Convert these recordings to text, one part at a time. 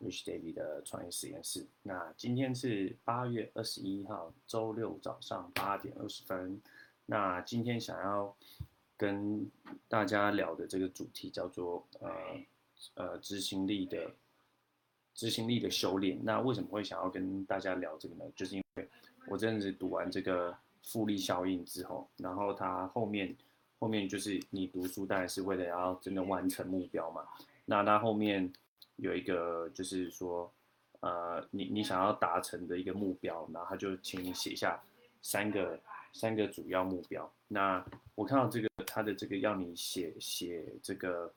Rich David 的创业实验室。那今天是八月二十一号，周六早上八点二十分。那今天想要跟大家聊的这个主题叫做呃呃执行力的执行力的修炼。那为什么会想要跟大家聊这个呢？就是因为我真的是读完这个复利效应之后，然后它后面后面就是你读书当然是为了要真的完成目标嘛。那它后面。有一个就是说，呃，你你想要达成的一个目标，然后他就请你写下三个三个主要目标。那我看到这个他的这个要你写写这个，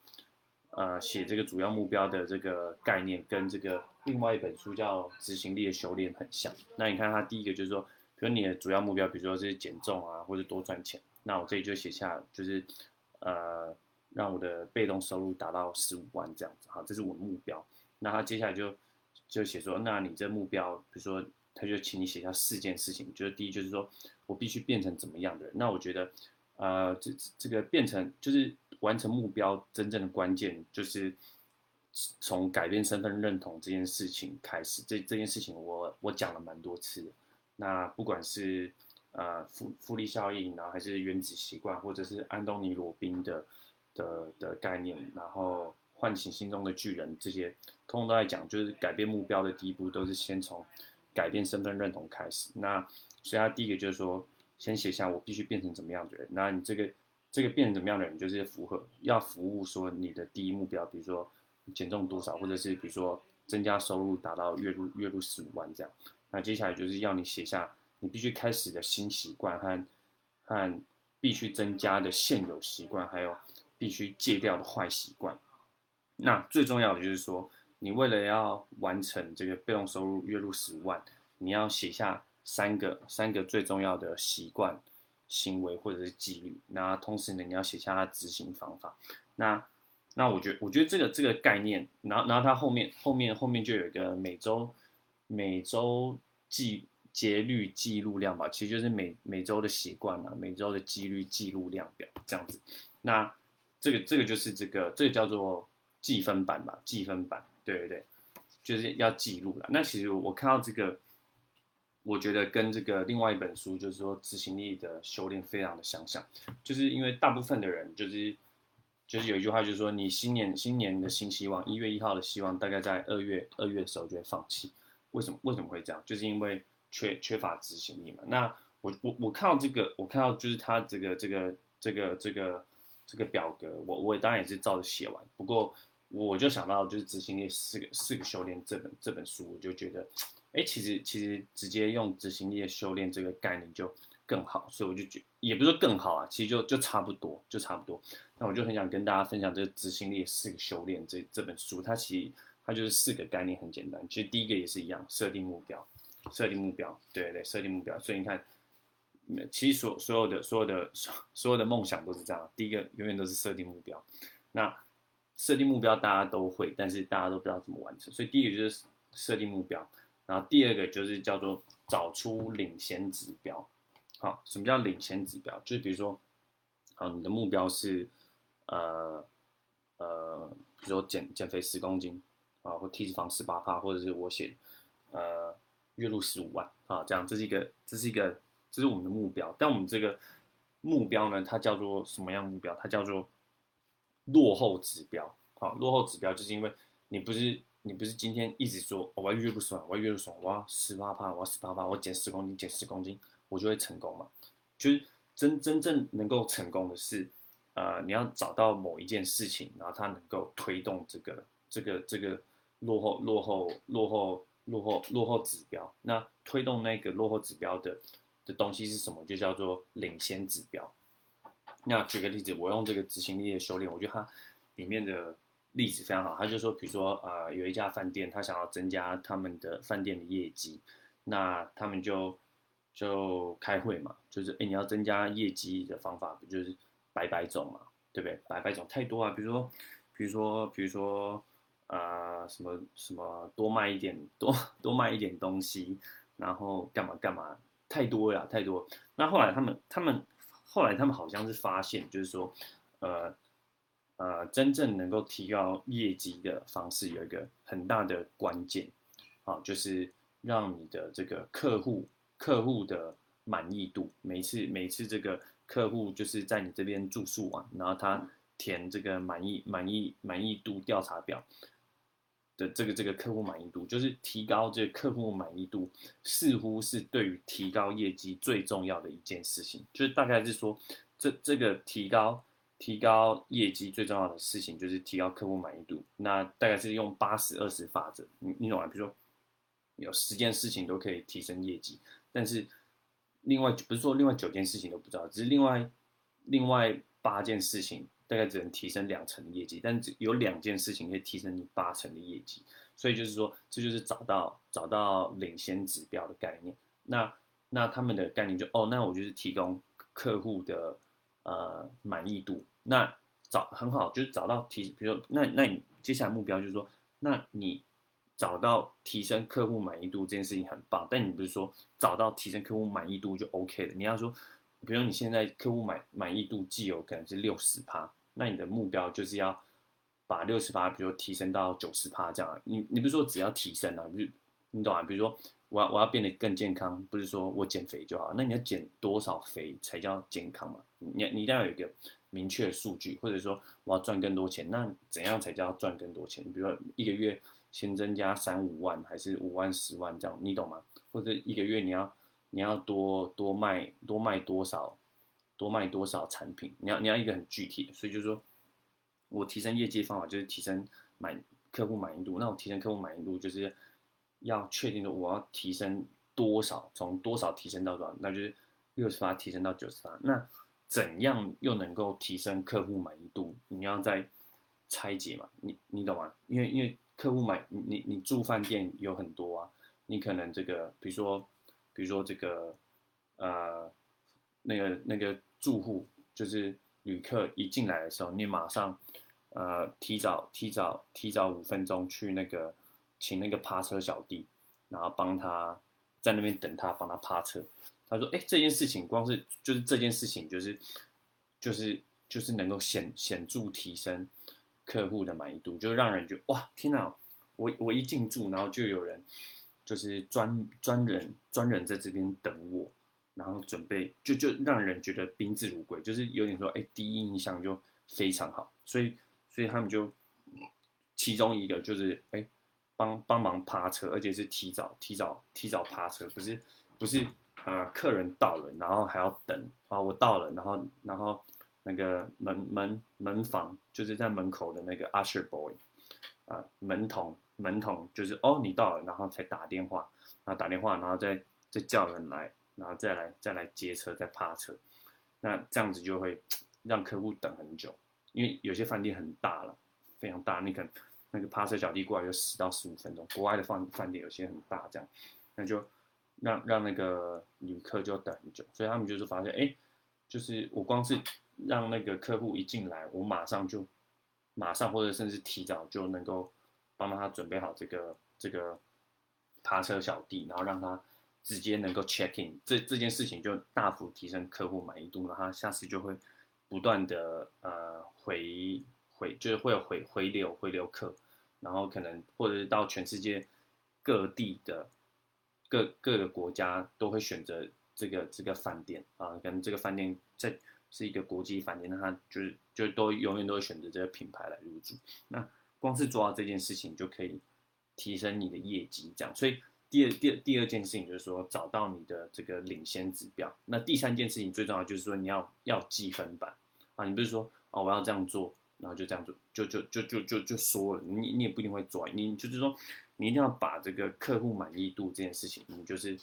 呃，写这个主要目标的这个概念，跟这个另外一本书叫《执行力的修炼》很像。那你看他第一个就是说，比如你的主要目标，比如说是减重啊，或者多赚钱，那我这里就写下就是，呃。让我的被动收入达到十五万这样子，好，这是我的目标。那他接下来就就写说，那你这目标，比如说，他就请你写下四件事情，就是第一就是说我必须变成怎么样的人。那我觉得，呃，这这个变成就是完成目标真正的关键，就是从改变身份认同这件事情开始。这这件事情我我讲了蛮多次。那不管是呃复复利效应，然后还是原子习惯，或者是安东尼罗宾的。的的概念，然后唤醒心中的巨人，这些通通都在讲，就是改变目标的第一步都是先从改变身份认同开始。那所以他第一个就是说，先写下我必须变成怎么样的人。那你这个这个变成怎么样的人，就是符合要服务说你的第一目标，比如说减重多少，或者是比如说增加收入达到月入月入十五万这样。那接下来就是要你写下你必须开始的新习惯和和必须增加的现有习惯，还有。必须戒掉的坏习惯。那最重要的就是说，你为了要完成这个被动收入月入十万，你要写下三个三个最重要的习惯、行为或者是纪律。那同时呢，你要写下它执行方法。那那我觉，我觉得这个这个概念，然后然后它后面后面后面就有一个每周每周记节律记录量吧，其实就是每每周的习惯嘛，每周的纪律记录量表这样子。那这个这个就是这个这个叫做记分板吧，记分板，对对对，就是要记录了。那其实我看到这个，我觉得跟这个另外一本书，就是说执行力的修炼非常的相像，就是因为大部分的人就是就是有一句话就是说，你新年新年的新希望，一月一号的希望，大概在二月二月的时候就会放弃。为什么为什么会这样？就是因为缺缺乏执行力嘛。那我我我看到这个，我看到就是他这个这个这个这个。这个表格，我我当然也是照着写完。不过，我就想到就是执行力四个四个修炼这本这本书，我就觉得，哎，其实其实直接用执行力的修炼这个概念就更好。所以我就觉也不是说更好啊，其实就就差不多，就差不多。那我就很想跟大家分享这执行力四个修炼这这本书，它其实它就是四个概念，很简单。其实第一个也是一样，设定目标，设定目标，对对，设定目标。所以你看。其实所所有的所有的所 所有的梦想都是这样。第一个永远都是设定目标。那设定目标大家都会，但是大家都不知道怎么完成。所以第一个就是设定目标，然后第二个就是叫做找出领先指标。好，什么叫领先指标？就是比如说，好，你的目标是呃呃，比如说减减肥十公斤啊，或体脂肪十八帕，或者是我写呃月入十五万啊，这样这是一个这是一个。这是我们的目标，但我们这个目标呢，它叫做什么样目标？它叫做落后指标。好，落后指标就是因为你不是你不是今天一直说我要越不爽，我要月入十万，我要十八趴，我要十八趴，我减十公斤，减十公斤，我就会成功嘛？就是真真正能够成功的是，呃，你要找到某一件事情，然后它能够推动这个这个这个落后落后落后落后落后指标。那推动那个落后指标的。的东西是什么？就叫做领先指标。那举个例子，我用这个执行力的修炼，我觉得它里面的例子非常好。他就说，比如说，呃，有一家饭店，他想要增加他们的饭店的业绩，那他们就就开会嘛，就是，哎，你要增加业绩的方法，不就是百百种嘛，对不对？百百种太多啊，比如说，比如说，比如说，呃，什么什么多卖一点，多多卖一点东西，然后干嘛干嘛。太多呀，太多。那后来他们，他们后来他们好像是发现，就是说，呃，呃，真正能够提高业绩的方式有一个很大的关键，啊，就是让你的这个客户客户的满意度，每次每次这个客户就是在你这边住宿完，然后他填这个满意满意满意度调查表的这个这个客户满意度，就是提高这个客户满意度，似乎是对于提高业绩最重要的一件事情，就是大概是说这这个提高。提高业绩最重要的事情就是提高客户满意度。那大概是用八十二十法则，你你懂吗？比如说有十件事情都可以提升业绩，但是另外不是说另外九件事情都不知道，只是另外另外八件事情大概只能提升两成的业绩，但只有两件事情可以提升你八成的业绩。所以就是说，这就是找到找到领先指标的概念。那那他们的概念就哦，那我就是提供客户的呃满意度。那找很好，就是找到提，比如说，那那你接下来目标就是说，那你找到提升客户满意度这件事情很棒，但你不是说找到提升客户满意度就 OK 了？你要说，比如你现在客户满满意度既有可能是六十趴，那你的目标就是要把六十趴，比如提升到九十趴这样。你你不是说只要提升啊？比如你懂啊？比如说我要我要变得更健康，不是说我减肥就好，那你要减多少肥才叫健康嘛？你你一定要有一个。明确的数据，或者说我要赚更多钱，那怎样才叫赚更多钱？比如说一个月先增加三五万，还是五万、十万这样，你懂吗？或者一个月你要你要多多卖多卖多少，多卖多少产品？你要你要一个很具体的，所以就是说我提升业绩方法就是提升满客户满意度。那我提升客户满意度就是要确定的我要提升多少，从多少提升到多少，那就是六十八提升到九十八。那怎样又能够提升客户满意度？你要再拆解嘛？你你懂吗？因为因为客户买你你住饭店有很多啊，你可能这个比如说比如说这个呃那个那个住户就是旅客一进来的时候，你马上呃提早提早提早五分钟去那个请那个趴车小弟，然后帮他在那边等他帮他趴车。他说：“哎，这件事情光是就是这件事情，就是就是就是能够显显著提升客户的满意度，就让人觉得哇，天哪！我我一进驻，然后就有人就是专专人专人在这边等我，然后准备就就让人觉得宾至如归，就是有点说哎，第一印象就非常好。所以所以他们就其中一个就是哎，帮帮忙趴车，而且是提早提早提早趴车，不是不是。”啊，客人到了，然后还要等啊，我到了，然后然后那个门门门房就是在门口的那个 usher boy，啊，门童门童就是哦你到了，然后才打电话，然后打电话，然后再再叫人来，然后再来再来接车再趴车，那这样子就会让客户等很久，因为有些饭店很大了，非常大，你可能那个趴车小弟过来就十到十五分钟，国外的饭饭店有些很大，这样那就。让让那个旅客就等很久，所以他们就是发现，哎，就是我光是让那个客户一进来，我马上就马上或者甚至提早就能够帮他准备好这个这个爬车小弟，然后让他直接能够 check in，这这件事情就大幅提升客户满意度，然后下次就会不断的呃回回就是会有回回流回流客，然后可能或者是到全世界各地的。各各个国家都会选择这个这个饭店啊，可能这个饭店在是一个国际饭店，那他就是就都永远都会选择这个品牌来入住。那光是做到这件事情就可以提升你的业绩，这样。所以第二第二第二件事情就是说找到你的这个领先指标。那第三件事情最重要就是说你要要积分板啊，你不是说哦我要这样做，然后就这样做，就就就就就就说了，你你也不一定会做，你就是说。你一定要把这个客户满意度这件事情，你就是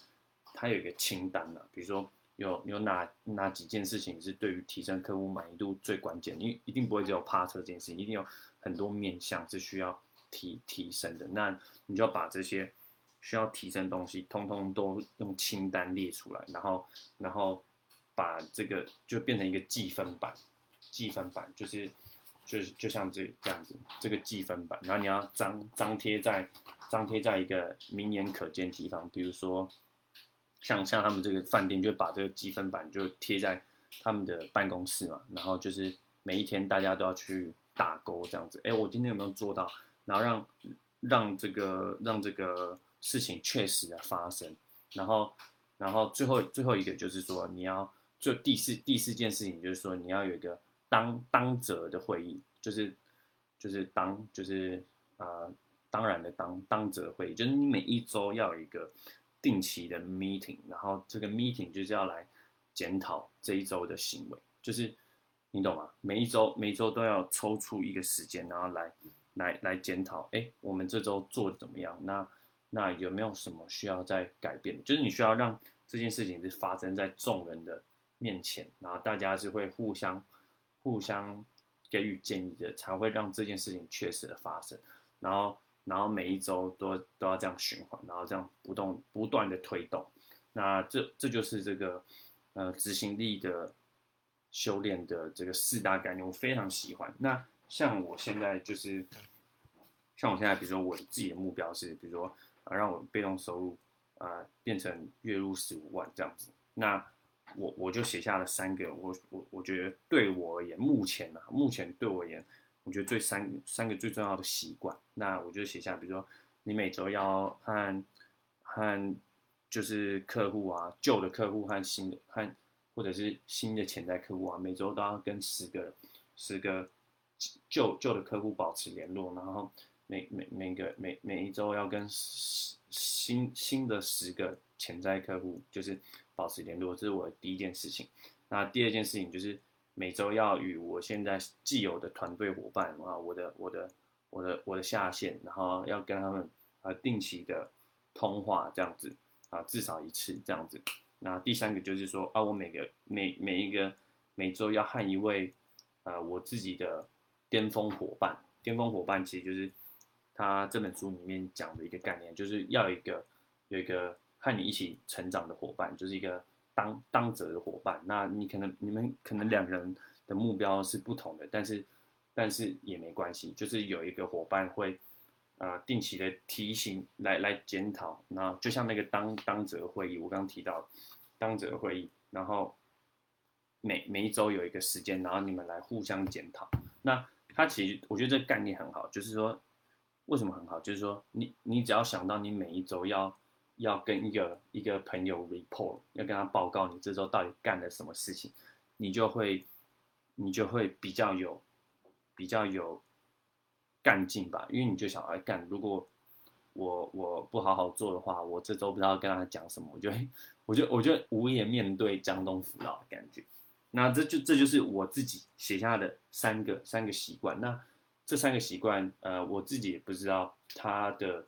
它有一个清单了，比如说有有哪哪几件事情是对于提升客户满意度最关键，因为一定不会只有趴车这件事情，一定有很多面向是需要提提升的。那你就要把这些需要提升东西，通通都用清单列出来，然后然后把这个就变成一个计分板，计分板就是就是就像这这样子，这个计分板，然后你要张张贴在。张贴在一个明眼可见地方，比如说，像像他们这个饭店，就把这个积分板就贴在他们的办公室嘛，然后就是每一天大家都要去打勾这样子。哎，我今天有没有做到？然后让让这个让这个事情确实的发生。然后然后最后最后一个就是说，你要就第四第四件事情就是说，你要有一个当当责的会议，就是就是当就是呃当然的当当责会议，就是你每一周要有一个定期的 meeting，然后这个 meeting 就是要来检讨这一周的行为。就是你懂吗？每一周每一周都要抽出一个时间，然后来来来检讨，哎，我们这周做的怎么样？那那有没有什么需要再改变？就是你需要让这件事情是发生在众人的面前，然后大家是会互相互相给予建议的，才会让这件事情确实的发生。然后然后每一周都都要这样循环，然后这样不动不断的推动。那这这就是这个呃执行力的。修炼的这个四大概念，我非常喜欢。那像我现在就是，像我现在，比如说我自己的目标是，比如说啊，让我被动收入啊变成月入十五万这样子。那我我就写下了三个，我我我觉得对我而言，目前啊，目前对我而言，我觉得最三三个最重要的习惯。那我就写下，比如说你每周要和和就是客户啊，旧的客户和新的和。或者是新的潜在客户啊，每周都要跟十个、十个旧旧的客户保持联络，然后每每每个每每一周要跟新新的十个潜在客户就是保持联络，这是我的第一件事情。那第二件事情就是每周要与我现在既有的团队伙伴啊，我的我的我的我的下线，然后要跟他们啊定期的通话这样子啊，至少一次这样子。那第三个就是说啊，我每个每每一个每周要和一位，呃，我自己的巅峰伙伴，巅峰伙伴其实就是他这本书里面讲的一个概念，就是要一个有一个和你一起成长的伙伴，就是一个当当责的伙伴。那你可能你们可能两人的目标是不同的，但是但是也没关系，就是有一个伙伴会。啊，定期的提醒来来检讨，那就像那个当当责会议，我刚刚提到当责会议，然后每每一周有一个时间，然后你们来互相检讨。那他其实我觉得这个概念很好，就是说为什么很好？就是说你你只要想到你每一周要要跟一个一个朋友 report，要跟他报告你这周到底干了什么事情，你就会你就会比较有比较有。干劲吧，因为你就想来干。如果我我不好好做的话，我这周不知道跟他讲什么，我就我就我就无颜面对江东父老的感觉。那这就这就是我自己写下的三个三个习惯。那这三个习惯，呃，我自己也不知道它的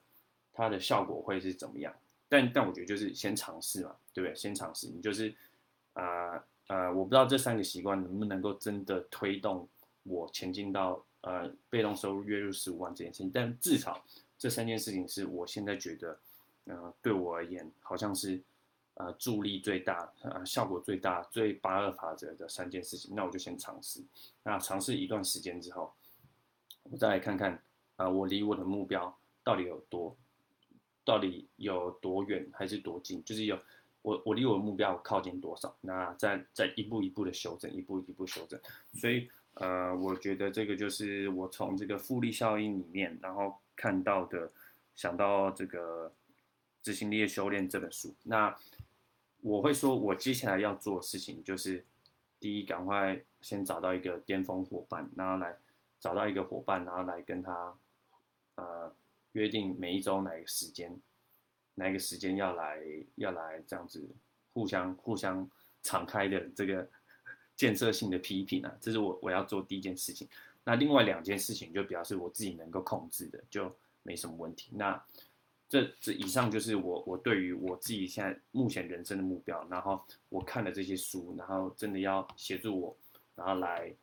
它的效果会是怎么样。但但我觉得就是先尝试嘛，对不对？先尝试，你就是啊呃，我不知道这三个习惯能不能够真的推动我前进到。呃，被动收入月入十五万这件事情，但至少这三件事情是我现在觉得，呃，对我而言好像是呃助力最大、呃效果最大、最八二法则的三件事情。那我就先尝试，那尝试一段时间之后，我再来看看啊，我离我的目标到底有多，到底有多远还是多近？就是有我我离我的目标靠近多少？那再再一步一步的修正，一步一步修正，所以。呃，我觉得这个就是我从这个复利效应里面，然后看到的，想到这个执行力的修炼这本书。那我会说，我接下来要做的事情就是，第一，赶快先找到一个巅峰伙伴，然后来找到一个伙伴，然后来跟他呃约定每一周哪个时间，哪一个时间要来要来这样子互相互相敞开的这个。建设性的批评啊，这是我我要做第一件事情。那另外两件事情就表示我自己能够控制的，就没什么问题。那这这以上就是我我对于我自己现在目前人生的目标。然后我看了这些书，然后真的要协助我，然后来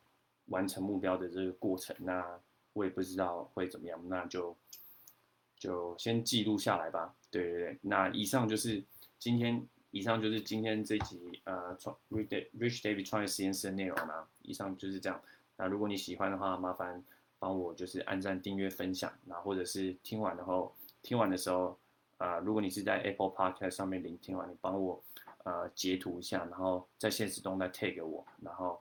完成目标的这个过程。那我也不知道会怎么样，那就就先记录下来吧。对对对，那以上就是今天。以上就是今天这集呃创 Rich David 创业实验室的内容啦。以上就是这样。那如果你喜欢的话，麻烦帮我就是按赞、订阅、分享。那或者是听完的后，听完的时候啊，如果你是在 Apple Podcast 上面聆听完，你帮我呃截图一下，然后在现实中再 tag 我，然后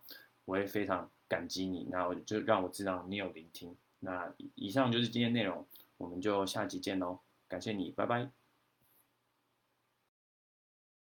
我会非常感激你。那我就让我知道你有聆听。那以上就是今天内容，我们就下期见喽，感谢你，拜拜。